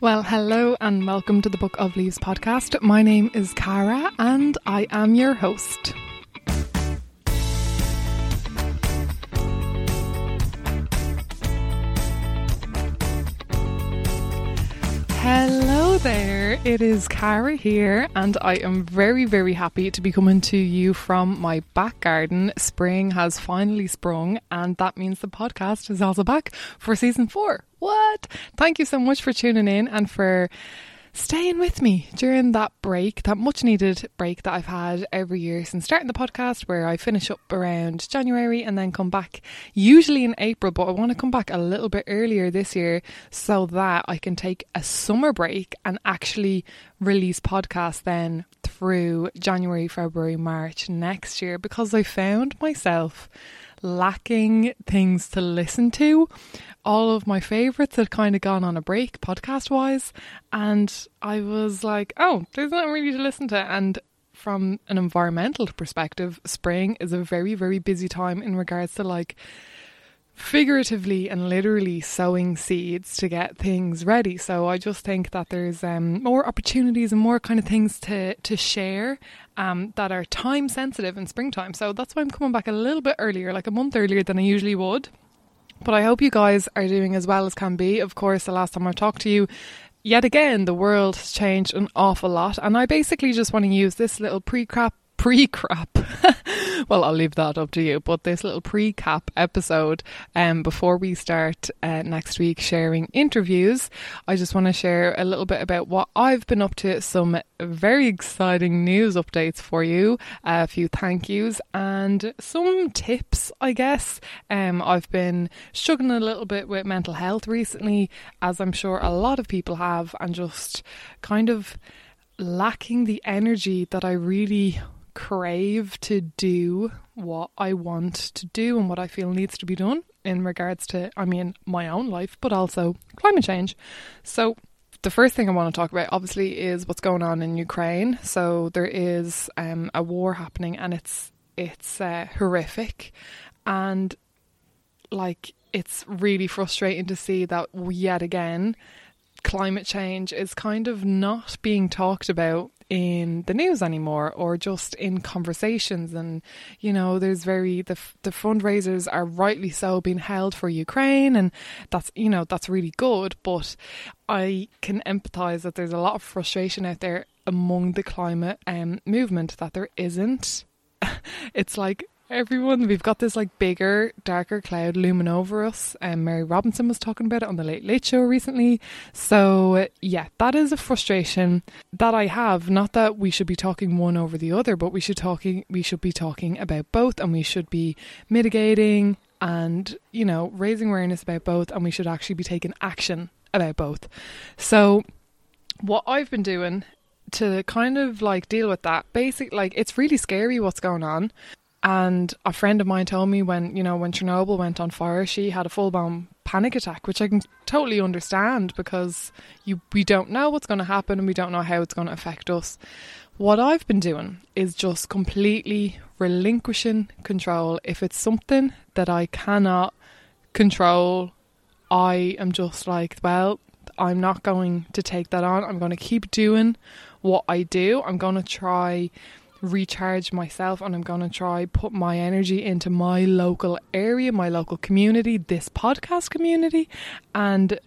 Well, hello and welcome to the Book of Leaves podcast. My name is Ceara and I am your host. There, it is Ceara here, and I am very, very happy to be coming to you from my back garden. Spring has finally sprung, and that means the podcast is also back for season four. What? Thank you so much for tuning in and for staying with me during that break, that much needed break that I've had every year since starting the podcast, where I finish up around January and then come back usually in April, but I want to come back a little bit earlier this year so that I can take a summer break and actually release podcasts then through January, February, March next year because I found myself lacking things to listen to. All of my favourites had kind of gone on a break podcast wise, and I was like, oh, there's nothing really to listen to. And from an environmental perspective, spring is a very, very busy time in regards to like figuratively and literally sowing seeds to get things ready. So I just think that there's um, more opportunities and more kind of things to to share um, that are time sensitive in springtime. So that's why I'm coming back a little bit earlier, like a month earlier than I usually would. But I hope you guys are doing as well as can be. Of course, the last time I talked to you, yet again, the world has changed an awful lot. And I basically just want to use this little pre crap pre crap. well, I'll leave that up to you. But this little pre cap episode, um, before we start uh, next week sharing interviews, I just want to share a little bit about what I've been up to. Some very exciting news updates for you, a few thank yous, and some tips, I guess. Um, I've been struggling a little bit with mental health recently, as I'm sure a lot of people have, and just kind of lacking the energy that I really crave to do what I want to do and what I feel needs to be done in regards to, I mean, my own life, but also climate change. So, the first thing I want to talk about, obviously, is what's going on in Ukraine. So there is um, a war happening, and it's it's uh, horrific, and like it's really frustrating to see that yet again, climate change is kind of not being talked about in the news anymore or just in conversations. And you know there's very the the fundraisers are rightly so being held for Ukraine and that's you know that's really good. But I can empathize that there's a lot of frustration out there among the climate um, movement that there isn't. It's like everyone. We've got this like bigger, darker cloud looming over us. And um, Mary Robinson was talking about it on the Late Late Show recently. So yeah, that is a frustration that I have. Not that we should be talking one over the other, but we should talking we should be talking about both, and we should be mitigating and you know raising awareness about both, and we should actually be taking action about both. So what I've been doing to kind of like deal with that basic like it's really scary what's going on and a friend of mine told me when, you know, when Chernobyl went on fire, she had a full blown panic attack, which I can totally understand because you we don't know what's going to happen and we don't know how it's going to affect us. What I've been doing is just completely relinquishing control. If it's something that I cannot control, I am just like, well, I'm not going to take that on. I'm going to keep doing what I do. I'm going to try recharge myself and I'm going to try put my energy into my local area, my local community, this podcast community and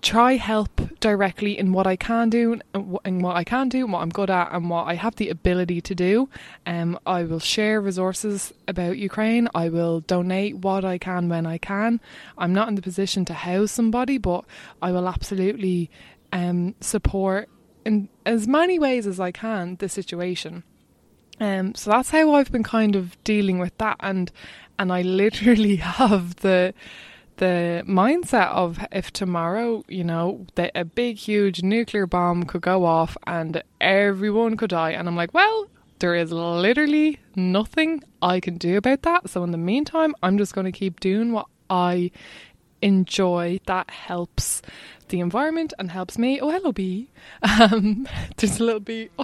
try help directly in what I can do and what I can do, and what I'm good at and what I have the ability to do. Um, I will share resources about Ukraine. I will donate what I can when I can. I'm not in the position to house somebody, but I will absolutely um, support in as many ways as I can the situation. Um, so that's how I've been kind of dealing with that, and and I literally have the the mindset of if tomorrow, you know, that a big huge nuclear bomb could go off and everyone could die, and I'm like, well, there is literally nothing I can do about that. So in the meantime, I'm just going to keep doing what I enjoy that helps the environment and helps me. Oh, hello, bee. Um, there's a little bee.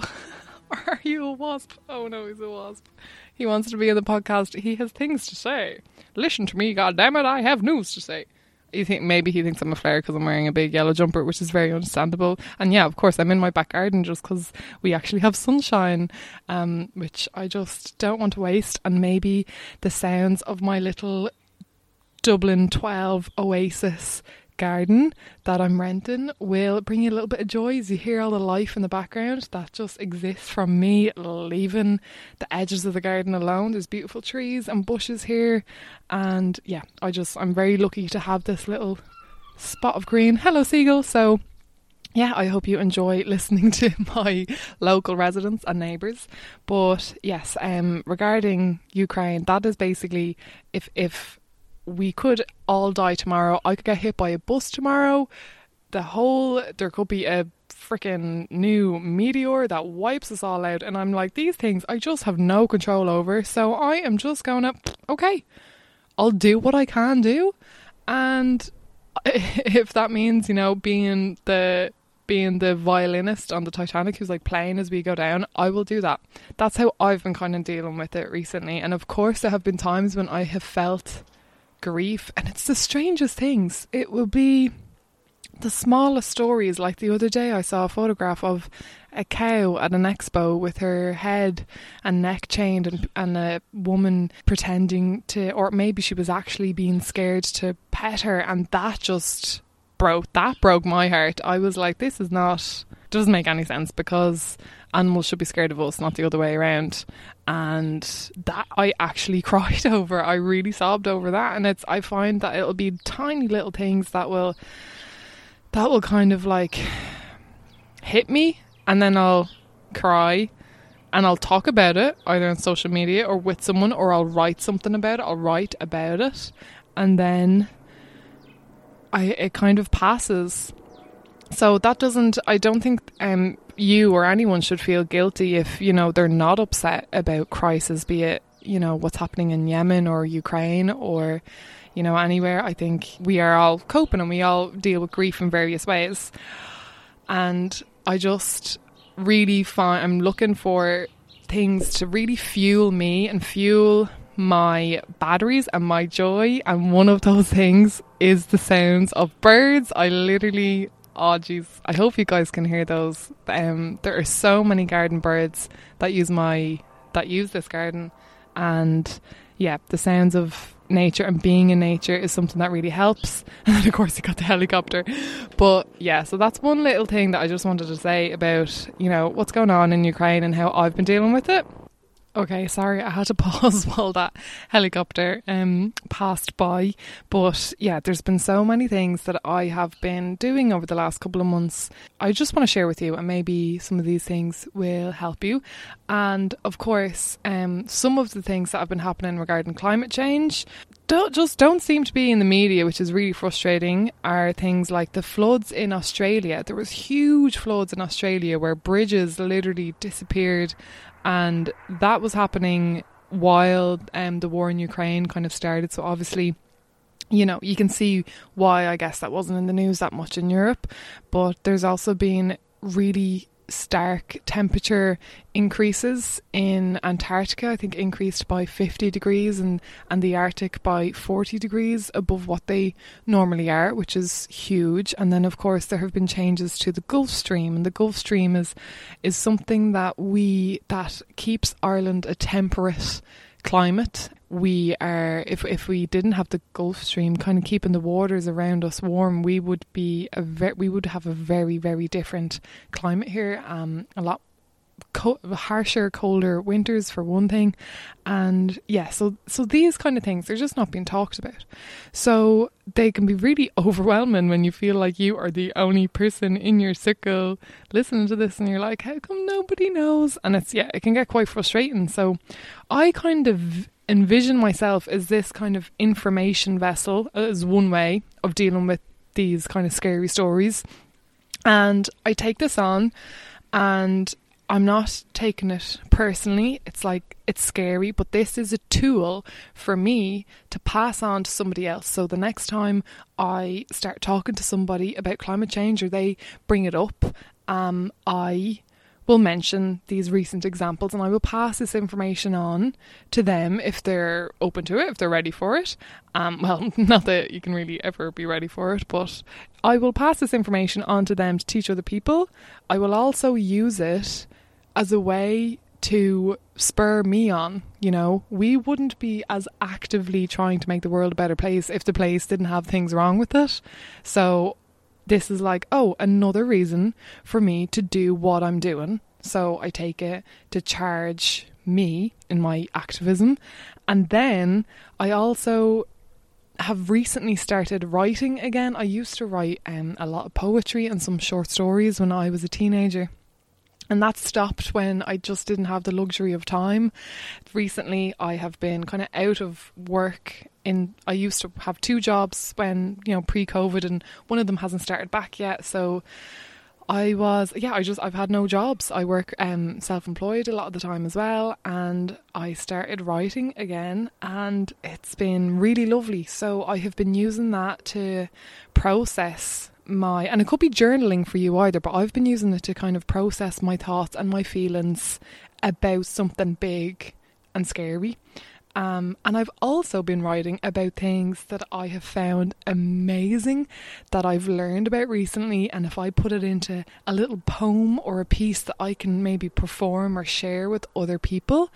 Are you a wasp? Oh no, he's a wasp. He wants to be in the podcast. He has things to say. Listen to me, goddammit, I have news to say. You think maybe he thinks I'm a flare because I'm wearing a big yellow jumper, which is very understandable. And yeah, of course, I'm in my back garden just because we actually have sunshine, um, which I just don't want to waste. And maybe the sounds of my little Dublin 12 Oasis garden that I'm renting will bring you a little bit of joy as you hear all the life in the background that just exists from me leaving the edges of the garden alone. There's beautiful trees and bushes here, and yeah, I just I'm very lucky to have this little spot of green. Hello, seagull. So. Yeah, I hope you enjoy listening to my local residents and neighbours. But yes, um, regarding Ukraine, that is basically if if we could all die tomorrow. I could get hit by a bus tomorrow. The whole there could be a freaking new meteor that wipes us all out and I'm like these things I just have no control over. So I am just going to okay. I'll do what I can do and if that means, you know, being the being the violinist on the Titanic who's like playing as we go down, I will do that. That's how I've been kind of dealing with it recently. And of course, there have been times when I have felt grief, and it's the strangest things. It will be the smallest stories. Like the other day, I saw a photograph of a cow at an expo with her head and neck chained, and, and a woman pretending to, or maybe she was actually being scared to pet her, and that just broke that broke my heart. I was like, this is not doesn't make any sense because animals should be scared of us, not the other way around. And that I actually cried over. I really sobbed over that. And it's I find that it'll be tiny little things that will that will kind of like hit me and then I'll cry and I'll talk about it either on social media or with someone or I'll write something about it. I'll write about it and then I it kind of passes. So that doesn't I don't think um you or anyone should feel guilty if, you know, they're not upset about crisis, be it, you know, what's happening in Yemen or Ukraine or, you know, anywhere. I think we are all coping and we all deal with grief in various ways. And I just really find I'm looking for things to really fuel me and fuel my batteries and my joy and one of those things is the sounds of birds. I literally Oh jeez, I hope you guys can hear those. Um, there are so many garden birds that use my that use this garden, and yeah, the sounds of nature and being in nature is something that really helps. And of course, you got the helicopter, but yeah, so that's one little thing that I just wanted to say about you know what's going on in Ukraine and how I've been dealing with it. Okay, sorry, I had to pause while that helicopter um, passed by. But yeah, there's been so many things that I have been doing over the last couple of months. I just want to share with you, and maybe some of these things will help you. And of course, um, some of the things that have been happening regarding climate change don't, just don't seem to be in the media, which is really frustrating. Are things like the floods in Australia? There was huge floods in Australia where bridges literally disappeared and that was happening while um, the war in Ukraine kind of started. So obviously, you know, you can see why I guess that wasn't in the news that much in Europe, but there's also been really stark temperature increases in Antarctica. I think increased by 50 degrees and, and the Arctic by 40 degrees above what they normally are, which is huge. And then, of course, there have been changes to the Gulf Stream, and the Gulf Stream is is something that we that keeps Ireland a temperate climate we are if if we didn't have the Gulf Stream kind of keeping the waters around us warm, we would be a ve- we would have a very very different climate here. Um, a lot co- harsher, colder winters for one thing, and yeah, so so these kind of things they're just not being talked about. So they can be really overwhelming when you feel like you are the only person in your circle listening to this, and you're like, how come nobody knows? And it's yeah, it can get quite frustrating. So I kind of envision myself as this kind of information vessel as one way of dealing with these kind of scary stories. And I take this on and I'm not taking it personally. It's like it's scary, but this is a tool for me to pass on to somebody else. So the next time I start talking to somebody about climate change or they bring it up, um, I will mention these recent examples and I will pass this information on to them if they're open to it, if they're ready for it. Um, well, not that you can really ever be ready for it, but I will pass this information on to them to teach other people. I will also use it as a way to spur me on. You know, we wouldn't be as actively trying to make the world a better place if the place didn't have things wrong with it. So this is like, oh, another reason for me to do what I'm doing. So I take it to charge me in my activism. And then I also have recently started writing again. I used to write um, a lot of poetry and some short stories when I was a teenager. And that stopped when I just didn't have the luxury of time. Recently, I have been kind of out of work in I used to have two jobs when you know pre-COVID, and one of them hasn't started back yet. So I was yeah I just I've had no jobs. I work um, self-employed a lot of the time as well, and I started writing again, and it's been really lovely. So I have been using that to process my and it could be journaling for you either, but I've been using it to kind of process my thoughts and my feelings about something big and scary. Um, and I've also been writing about things that I have found amazing that I've learned about recently. And if I put it into a little poem or a piece that I can maybe perform or share with other people,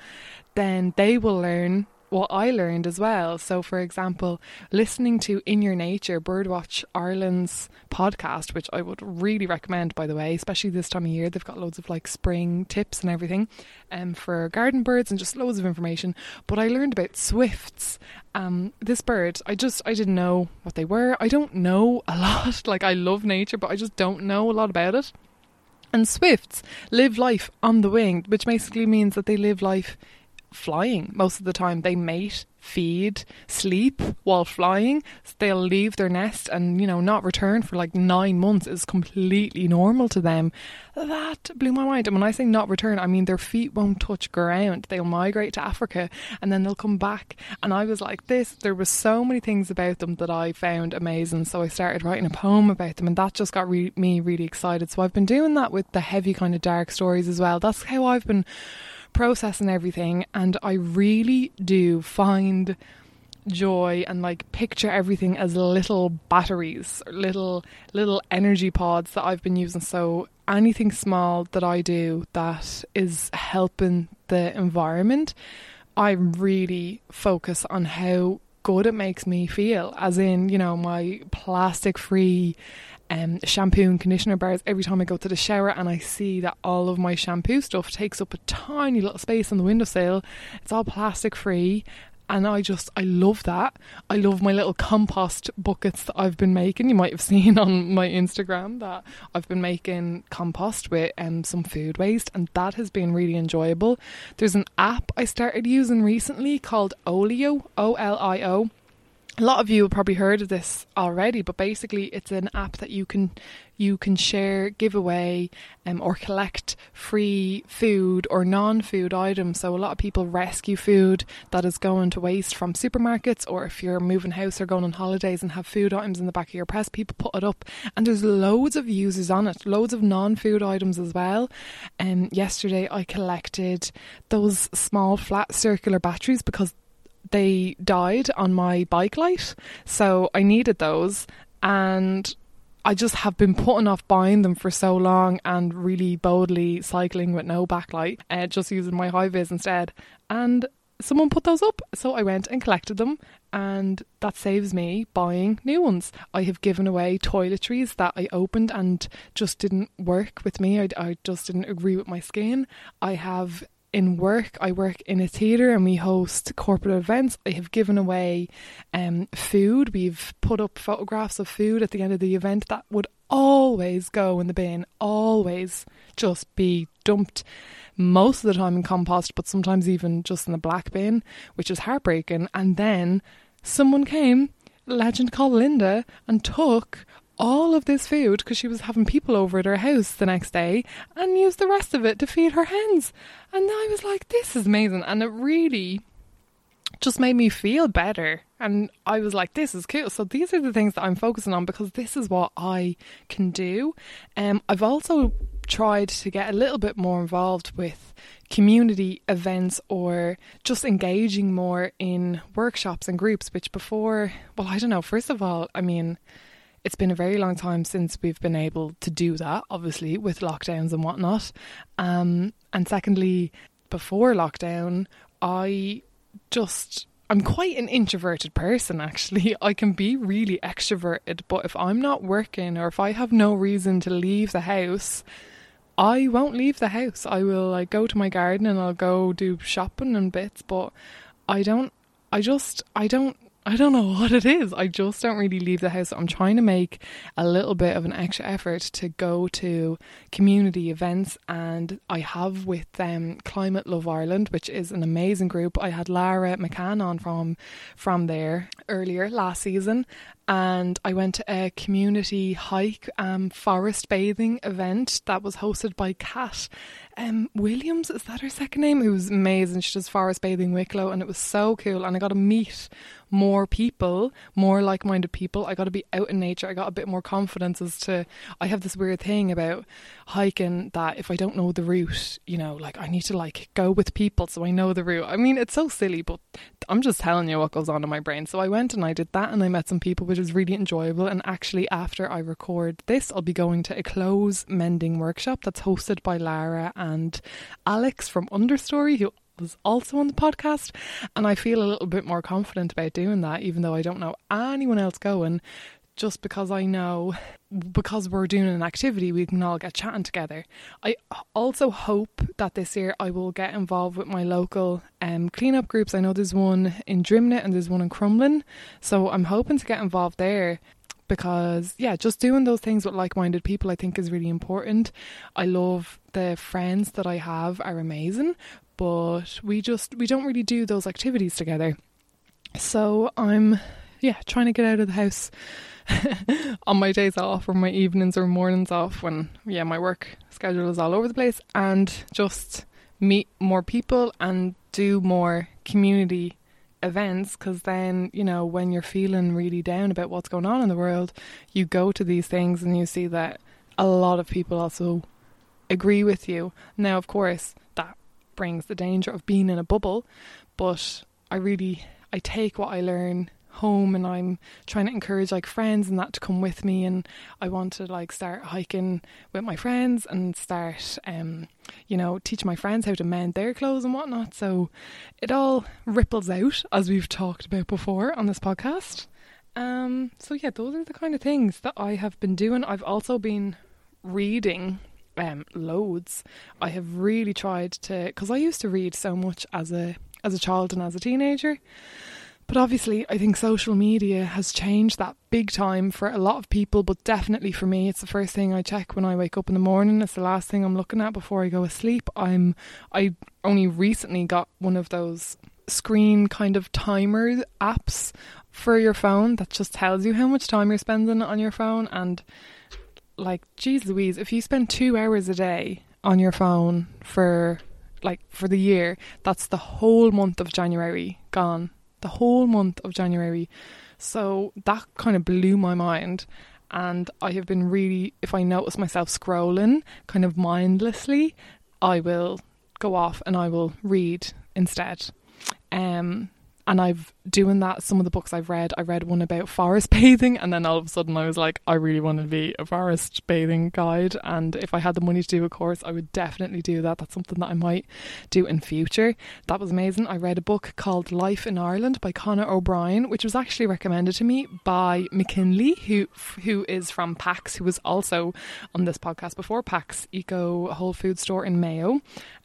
then they will learn what I learned as well. So, for example, listening to In Your Nature, Birdwatch Ireland's podcast, which I would really recommend, by the way, especially this time of year. They've got loads of like spring tips and everything um, for garden birds and just loads of information. But I learned about swifts. Um, this bird, I just I didn't know what they were. I don't know a lot. Like I love nature, but I just don't know a lot about it. And swifts live life on the wing, which basically means that they live life flying most of the time. They mate, feed, sleep while flying. They'll leave their nest and, you know, not return for like nine months is completely normal to them. That blew my mind. And when I say not return, I mean their feet won't touch ground. They'll migrate to Africa and then they'll come back. And I was like, this, there was so many things about them that I found amazing. So I started writing a poem about them and that just got re- me really excited. So I've been doing that with the heavy kind of dark stories as well. That's how I've been processing everything and I really do find joy and like picture everything as little batteries little little energy pods that I've been using. So anything small that I do that is helping the environment I really focus on how good it makes me feel as in you know my plastic free um, shampoo and conditioner bars every time I go to the shower and I see that all of my shampoo stuff takes up a tiny little space on the windowsill. It's all plastic free and I just I love that. I love my little compost buckets that I've been making. You might have seen on my Instagram that I've been making compost with um, some food waste, and that has been really enjoyable. There's an app I started using recently called Olio, O L I O a lot of you have probably heard of this already, but basically it's an app that you can you can share, give away, um, or collect free food or non-food items. So a lot of people rescue food that is going to waste from supermarkets, or if you're moving house or going on holidays and have food items in the back of your press, people put it up, and there's loads of users on it, loads of non-food items as well. And um, yesterday I collected those small flat circular batteries because they died on my bike light, so I needed those, and I just have been putting off buying them for so long and really boldly cycling with no backlight, uh, just using my high vis instead. And someone put those up, so I went and collected them, and that saves me buying new ones. I have given away toiletries that I opened and just didn't work with me. I, I just didn't agree with my skin. I have in work, I work in a theatre and we host corporate events. I have given away um, food. We've put up photographs of food at the end of the event that would always go in the bin, always just be dumped most of the time in compost, but sometimes even just in the black bin, which is heartbreaking. And then someone came, legend called Linda, and took all of this food because she was having people over at her house the next day and used the rest of it to feed her hens. And I was like, this is amazing. And it really just made me feel better. And I was like, this is cool. So these are the things that I'm focusing on because this is what I can do. Um, I've also tried to get a little bit more involved with community events or just engaging more in workshops and groups, which before, well, I don't know, first of all, I mean, it's been a very long time since we've been able to do that, obviously, with lockdowns and whatnot. Um, and secondly, before lockdown, I just I'm quite an introverted person actually. I can be really extroverted, but if I'm not working or if I have no reason to leave the house, I won't leave the house. I will like go to my garden and I'll go do shopping and bits, but I don't I just I don't I don't know what it is. I just don't really leave the house. I'm trying to make a little bit of an extra effort to go to community events, and I have with um, Climate Love Ireland, which is an amazing group. I had Lara McCann on from from there earlier last season, and I went to a community hike, um, forest bathing event that was hosted by Kat um, Williams. Is that her second name? It was amazing. She does forest bathing Wicklow, and it was so cool. And I got to meet more people, more like minded people. I got to be out in nature. I got a bit more confidence as to. I have this weird thing about hiking that if I don't know the route, you know, like I need to like go with people so I know the route. I mean, it's so silly, but I'm just telling you what goes on in my brain. So I went and I did that and I met some people, which was really enjoyable. And actually, after I record this, I'll be going to a clothes mending workshop that's hosted by Lara and Alex from Understory, who was also on the podcast. And I feel a little bit more confident about doing that, even though I don't know anyone else going, just because I know, because we're doing an activity, we can all get chatting together. I also hope that this year I will get involved with my local um, cleanup groups. I know there's one in Drimnagh and there's one in Crumlin. So I'm hoping to get involved there because yeah just doing those things with like-minded people i think is really important i love the friends that i have are amazing but we just we don't really do those activities together. So I'm yeah, trying to get out of the house on my days off or my evenings or mornings off when yeah, my work schedule is all over the place and just meet more people and do more community events because then you know when you're feeling really down about what's going on in the world you go to these things and you see that a lot of people also agree with you now of course that brings the danger of being in a bubble. But I really I take what I learn home and I'm trying to encourage like friends and that to come with me and I want to like start hiking with my friends and start um you know teach my friends how to mend their clothes and whatnot so it all ripples out as we've talked about before on this podcast um so yeah those are the kind of things that I have been doing I've also been reading um, loads. I have really tried to because I used to read so much as a as a child and as a teenager. But obviously, I think social media has changed that big time for a lot of people, but definitely for me, it's the first thing I check when I wake up in the morning. It's the last thing I'm looking at before I go asleep. I'm I only recently got one of those screen kind of timer apps for your phone that just tells you how much time you're spending on your phone and like, geez Louise, if you spend two hours a day on your phone for like for the year, that's the whole month of January gone. The whole month of January. So that kind of blew my mind. And I have been really, if I notice myself scrolling kind of mindlessly, I will go off and I will read instead. Um, and I've doing that. Some of the books I've read, I read one about forest bathing, and then all of a sudden I was like, I really want to be a forest bathing guide. And if I had the money to do a course, I would definitely do that. That's something that I might do in future. That was amazing. I read a book called Life in Ireland by Conor O'Brien, which was actually recommended to me by McKinley, who who is from Pax, who was also on this podcast before. Pax Eco Whole Food Store in Mayo,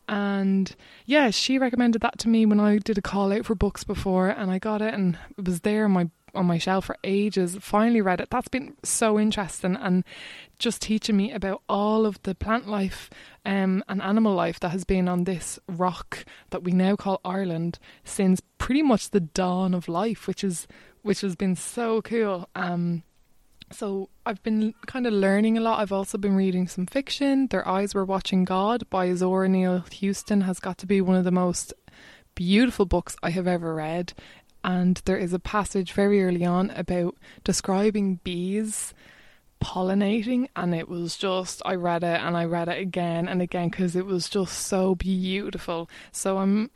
and yeah, she recommended that to me when I did a call out for books before, and I got it, and it was there on my on my shelf for ages. Finally read it. That's been so interesting, and just teaching me about all of the plant life um, and animal life that has been on this rock that we now call Ireland since pretty much the dawn of life, which is which has been so cool. Um, so I've been kind of learning a lot. I've also been reading some fiction. Their Eyes Were Watching God by Zora Neale Hurston has got to be one of the most beautiful books I have ever read. And there is a passage very early on about describing bees pollinating and it was just I read it and I read it again and again because it was just so beautiful. So I'm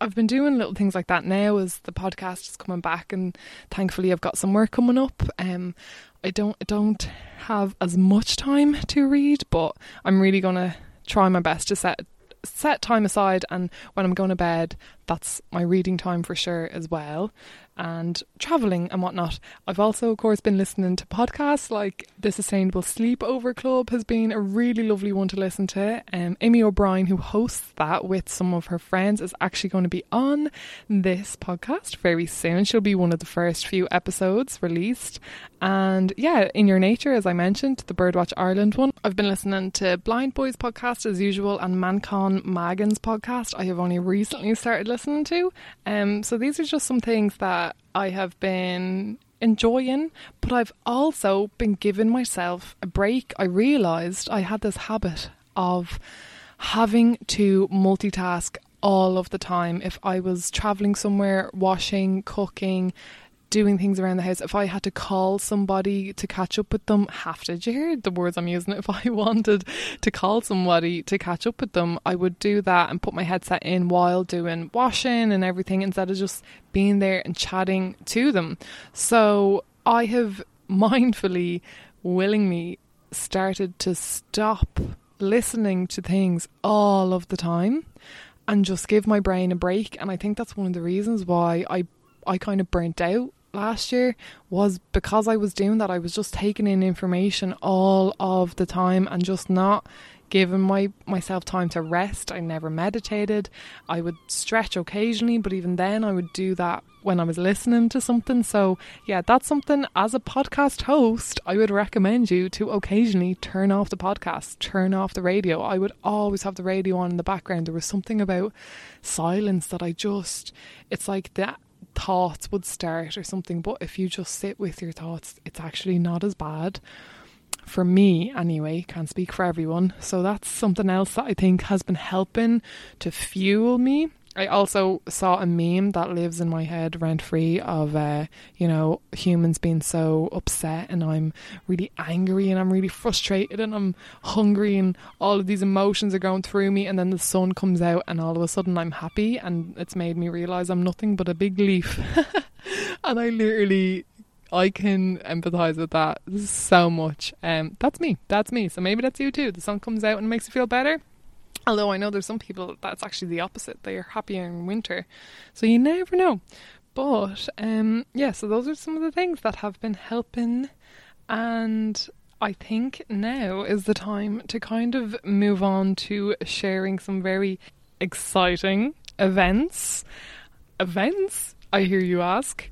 I've been doing little things like that now as the podcast is coming back and thankfully I've got some work coming up. Um I don't I don't have as much time to read, but I'm really gonna try my best to set set time aside and when I'm going to bed that's my reading time for sure as well and traveling and whatnot. I've also, of course, been listening to podcasts like the Sustainable Sleepover Club has been a really lovely one to listen to. Um, Amy O'Brien, who hosts that with some of her friends, is actually going to be on this podcast very soon. She'll be one of the first few episodes released. And yeah, In Your Nature, as I mentioned, the Birdwatch Ireland one. I've been listening to Blindboy's podcast as usual and Manchán Magan's podcast. I have only recently started listening to. Um, so these are just some things that I have been enjoying, but I've also been giving myself a break. I realised I had this habit of having to multitask all of the time. If I was traveling somewhere, washing, cooking, doing things around the house, if I had to call somebody to catch up with them, have to, do you hear the words I'm using? If I wanted to call somebody to catch up with them, I would do that and put my headset in while doing washing and everything instead of just being there and chatting to them. So I have mindfully, willingly started to stop listening to things all of the time and just give my brain a break. And I think that's one of the reasons why I I kind of burnt out last year was because I was doing that. I was just taking in information all of the time and just not giving my myself time to rest. I never meditated. I would stretch occasionally, but even then I would do that when I was listening to something. So, yeah, that's something as a podcast host, I would recommend you to occasionally turn off the podcast, turn off the radio. I would always have the radio on in the background. There was something about silence that I just it's like that thoughts would start or something. But if you just sit with your thoughts, it's actually not as bad. For me, anyway, can't speak for everyone. So that's something else that I think has been helping to fuel me I also saw a meme that lives in my head rent free of, uh, you know, humans being so upset and I'm really angry and I'm really frustrated and I'm hungry and all of these emotions are going through me. And then the sun comes out and all of a sudden I'm happy and it's made me realize I'm nothing but a big leaf. and I literally I can empathize with that so much. Um, that's me. That's me. So maybe that's you too. The sun comes out and makes you feel better. Although I know there's some people that's actually the opposite. They are happier in winter. So you never know. But um yeah, so those are some of the things that have been helping and I think now is the time to kind of move on to sharing some very exciting events. Events, I hear you ask.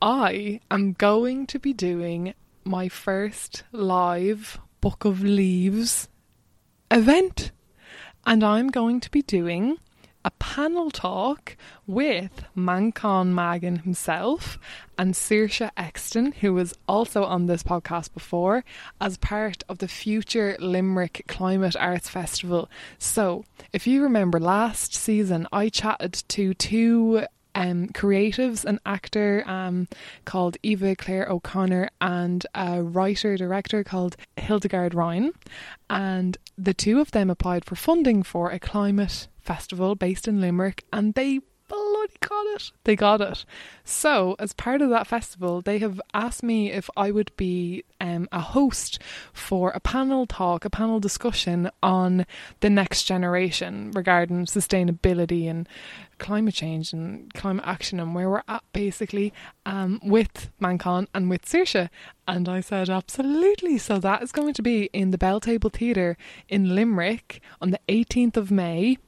I am going to be doing my first live Book of Leaves event and I'm going to be doing a panel talk with Manchán Magan himself and Saoirse Exton, who was also on this podcast before, as part of the Future Limerick Climate Arts Festival. So, if you remember last season, I chatted to two um, creatives, an actor um, called Eva Claire O'Connor, and a writer director called Hildegard Ryan. And the two of them applied for funding for a climate festival based in Limerick, and they bloody got it. They got it. So, as part of that festival, they have asked me if I would be um, a host for a panel talk, a panel discussion on the next generation regarding sustainability and climate change and climate action and where we're at basically um, with Manchán and with Saoirse. And I said, absolutely. So that is going to be in the Belltable Theatre in Limerick on the 18th of May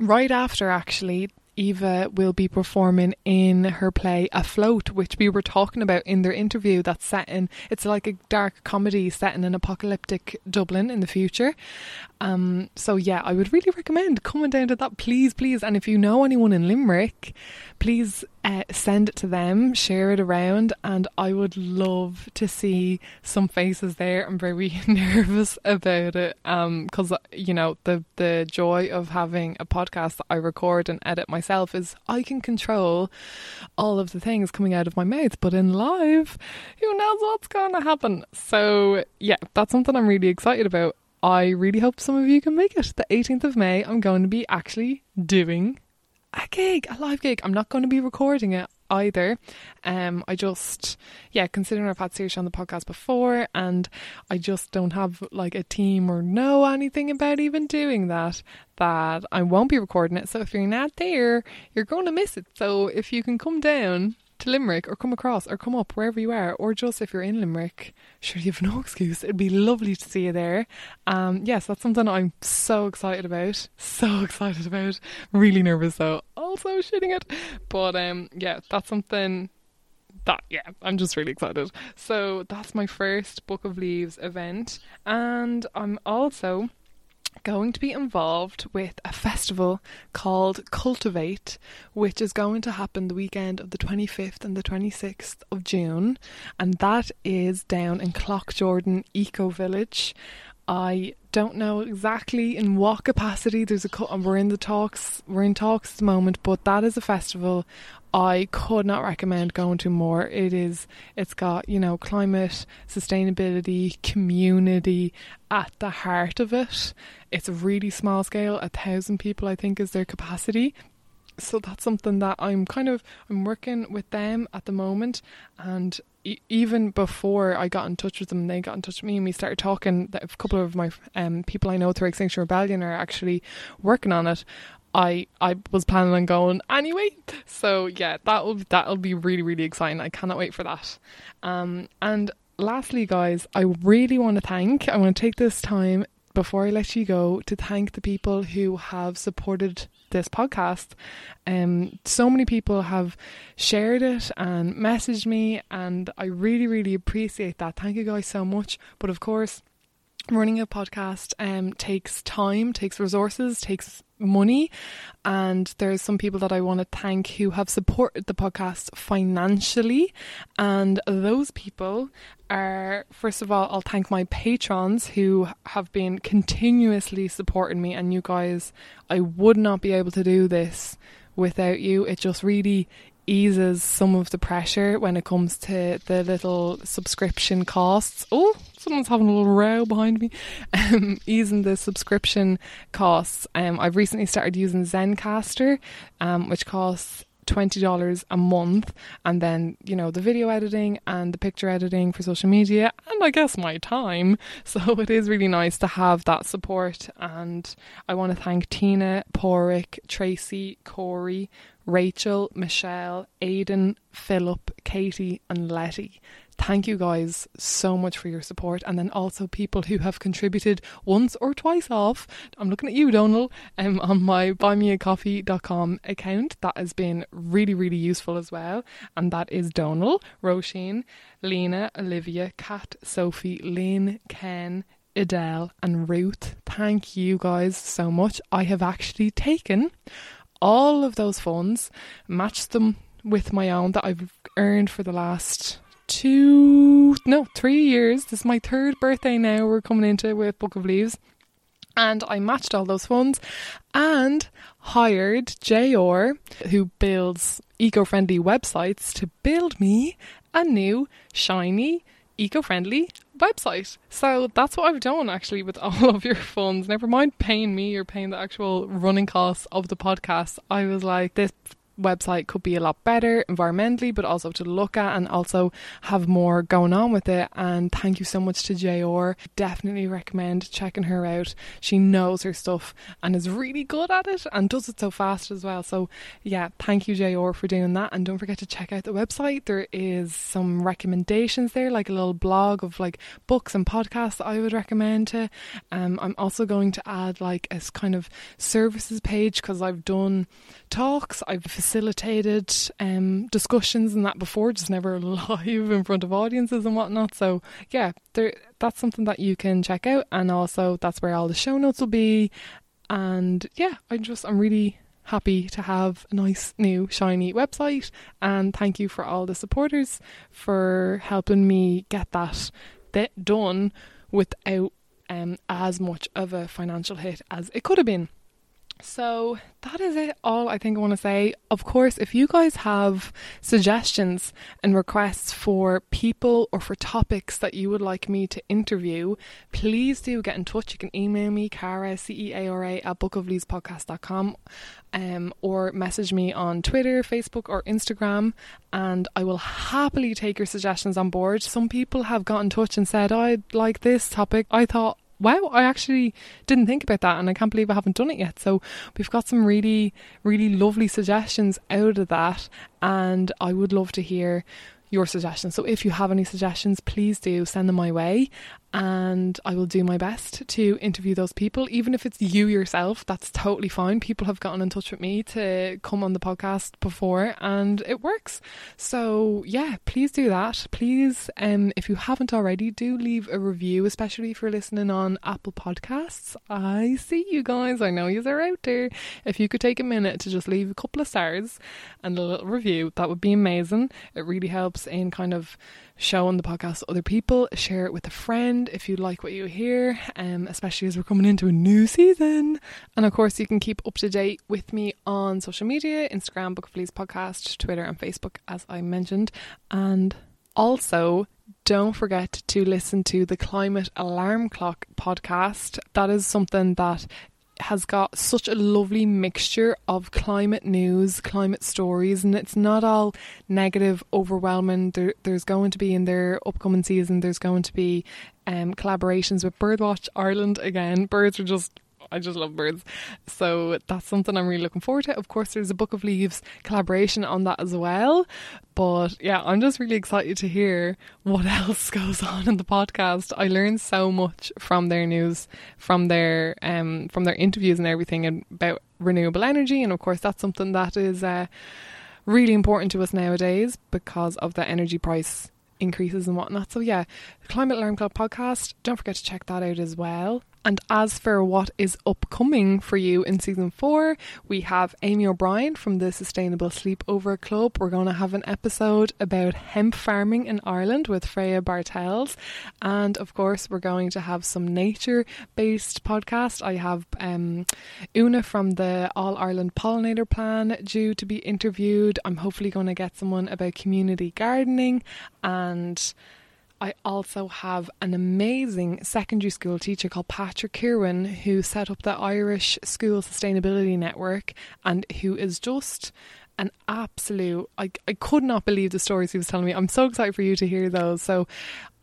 right after actually Eva will be performing in her play Afloat, which we were talking about in their interview. That's set in, it's like a dark comedy set in an apocalyptic Dublin in the future. Um, so yeah, I would really recommend coming down to that, please, please. And if you know anyone in Limerick, please uh, send it to them, share it around, and I would love to see some faces there. I'm very nervous about it because um, you know the the joy of having a podcast that I record and edit myself myself is I can control all of the things coming out of my mouth, but in live, who knows what's going to happen? So, yeah, that's something I'm really excited about. I really hope some of you can make it. The 18th of May, I'm going to be actually doing a gig, a live gig. I'm not going to be recording it either. Um, I just, yeah, considering I've had Saoirse on the podcast before, and I just don't have like a team or know anything about even doing that, that I won't be recording it. So if you're not there, you're going to miss it. So if you can come down to Limerick or come across or come up wherever you are, or just if you're in Limerick, sure you have no excuse. It'd be lovely to see you there. Um, yes, that's something I'm so excited about. So excited about. Really nervous though. Also shitting it. But um, yeah, that's something that yeah i'm just really excited so that's my first book of leaves event and i'm also going to be involved with a festival called Cultivate, which is going to happen the weekend of the 25th and the 26th of June, and that is down in Cloughjordan Eco Village. I don't know exactly in what capacity. There's a we're in the talks. We're in talks at the moment, but that is a festival I could not recommend going to more. It is it's got, you know, climate, sustainability, community at the heart of it. It's a really small scale, a thousand people I think is their capacity. So that's something that I'm kind of I'm working with them at the moment and even before I got in touch with them, they got in touch with me and we started talking. A couple of my um, people I know through Extinction Rebellion are actually working on it. I I was planning on going anyway. So yeah, that'll that'll be really really exciting. I cannot wait for that. Um, and lastly, guys, I really want to thank. I want to take this time before I let you go to thank the people who have supported this podcast. Um, so many people have shared it and messaged me, and I really really appreciate that. Thank you guys so much. But of course running a podcast um, takes time, takes resources, takes money. And there's some people that I want to thank who have supported the podcast financially. And those people are, first of all, I'll thank my patrons who have been continuously supporting me. And you guys, I would not be able to do this without you. It just really eases some of the pressure when it comes to the little subscription costs. Oh, someone's having a little row behind me. Um, easing the subscription costs. Um, I've recently started using Zencastr, um, which costs $20 a month and then you know the video editing and the picture editing for social media and I guess my time. So it is really nice to have that support and I want to thank Tina, Porrick, Tracy, Corey, Rachel, Michelle, Aidan, Philip, Katie and Letty Thank you guys so much for your support, and then also people who have contributed once or twice off. I'm looking at you, Donal, um, on my buymeacoffee.com account. That has been really, really useful as well. And that is Donal, Roisin, Lena, Olivia, Kat, Sophie, Lynn, Ken, Adele, and Ruth. Thank you guys so much. I have actually taken all of those funds, matched them with my own that I've earned for the last two, no, three years. This is my third birthday now. We're coming into with Book of Leaves. And I matched all those funds and hired JR, who builds eco friendly websites, to build me a new, shiny, eco friendly website. So that's what I've done actually with all of your funds. Never mind paying me or paying the actual running costs of the podcast. I was like, this website could be a lot better environmentally, but also to look at and also have more going on with it. And thank you so much to Jor. Definitely recommend checking her out. She knows her stuff and is really good at it and does it so fast as well. So, yeah, thank you, Jor for doing that. And don't forget to check out the website. There is some recommendations there, like a little blog of like books and podcasts that I would recommend to. Um, I'm also going to add like a kind of services page because I've done talks, I've facilitated um, discussions and that before, just never live in front of audiences and whatnot. So yeah, there that's something that you can check out, and also that's where all the show notes will be. And yeah, I just I'm really happy to have a nice new shiny website and thank you for all the supporters for helping me get that th- done without um, as much of a financial hit as it could have been So that is it all I think I want to say. Of course, if you guys have suggestions and requests for people or for topics that you would like me to interview, please do get in touch. You can email me, Ceara, C E A R A, at bookofleavespodcast.com um, or message me on Twitter, Facebook, or Instagram, and I will happily take your suggestions on board. Some people have got in touch and said, I'd like this topic. I thought wow, I actually didn't think about that and I can't believe I haven't done it yet. So we've got some really, really lovely suggestions out of that and I would love to hear your suggestions. So if you have any suggestions, please do send them my way and I will do my best to interview those people. Even if it's you yourself, that's totally fine. People have gotten in touch with me to come on the podcast before and it works. So yeah, please do that. Please, um, if you haven't already, do leave a review, especially if you're listening on Apple Podcasts. I see you guys. I know you are out there. If you could take a minute to just leave a couple of stars and a little review, that would be amazing. It really helps in kind of showing the podcast to other people, share it with a friend if you like what you hear, um, especially as we're coming into a new season. And of course, you can keep up to date with me on social media Instagram, Book of Leaves Podcast, Twitter, and Facebook, as I mentioned. And also, don't forget to listen to the Climate Alarm Clock podcast. That is something that has got such a lovely mixture of climate news, climate stories, and it's not all negative, overwhelming. There, there's going to be in their upcoming season, there's going to be um, collaborations with Birdwatch Ireland again. Birds are just I just love birds. So that's something I'm really looking forward to. Of course, there's a Book of Leaves collaboration on that as well. But yeah, I'm just really excited to hear what else goes on in the podcast. I learned so much from their news, from their um, from their interviews and everything about renewable energy, and of course, that's something that is uh, really important to us nowadays because of the energy price increases and whatnot. So yeah, Climate Alarm Clock podcast. Don't forget to check that out as well. And as for what is upcoming for you in season four, we have Amy O'Brien from the Sustainable Sleepover Club. We're going to have an episode about hemp farming in Ireland with Freya Bartels. And of course, we're going to have some nature based podcast. I have um, Una from the All Ireland Pollinator Plan due to be interviewed. I'm hopefully going to get someone about community gardening and I also have an amazing secondary school teacher called Patrick Kirwan who set up the Irish School Sustainability Network and who is just an absolute I, I could not believe the stories he was telling me. I'm so excited for you to hear those. So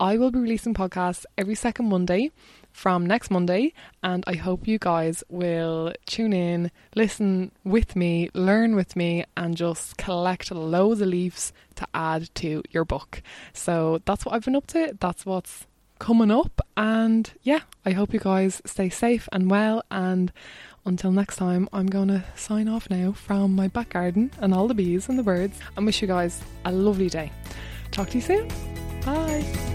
I will be releasing podcasts every second Monday from next Monday. And I hope you guys will tune in, listen with me, learn with me, and just collect loads of leaves to add to your book. So that's what I've been up to. That's what's coming up. And yeah, I hope you guys stay safe and well. And until next time, I'm going to sign off now from my back garden and all the bees and the birds and wish you guys a lovely day. Talk to you soon.